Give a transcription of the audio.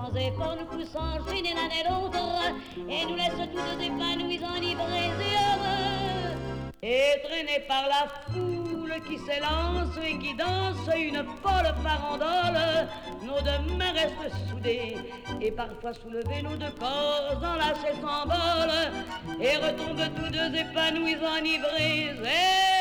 sans effort, nous poussons enchaîner l'un et l'autre, et nous laisse tous épanouis, enivrés et heureux. Et traînés par la foule qui s'élance et qui danse une folle farandole, nos deux mains restent soudées, et parfois soulevées, nos deux corps enlacés s'envolent, et retombent tous deux épanouis, enivrés et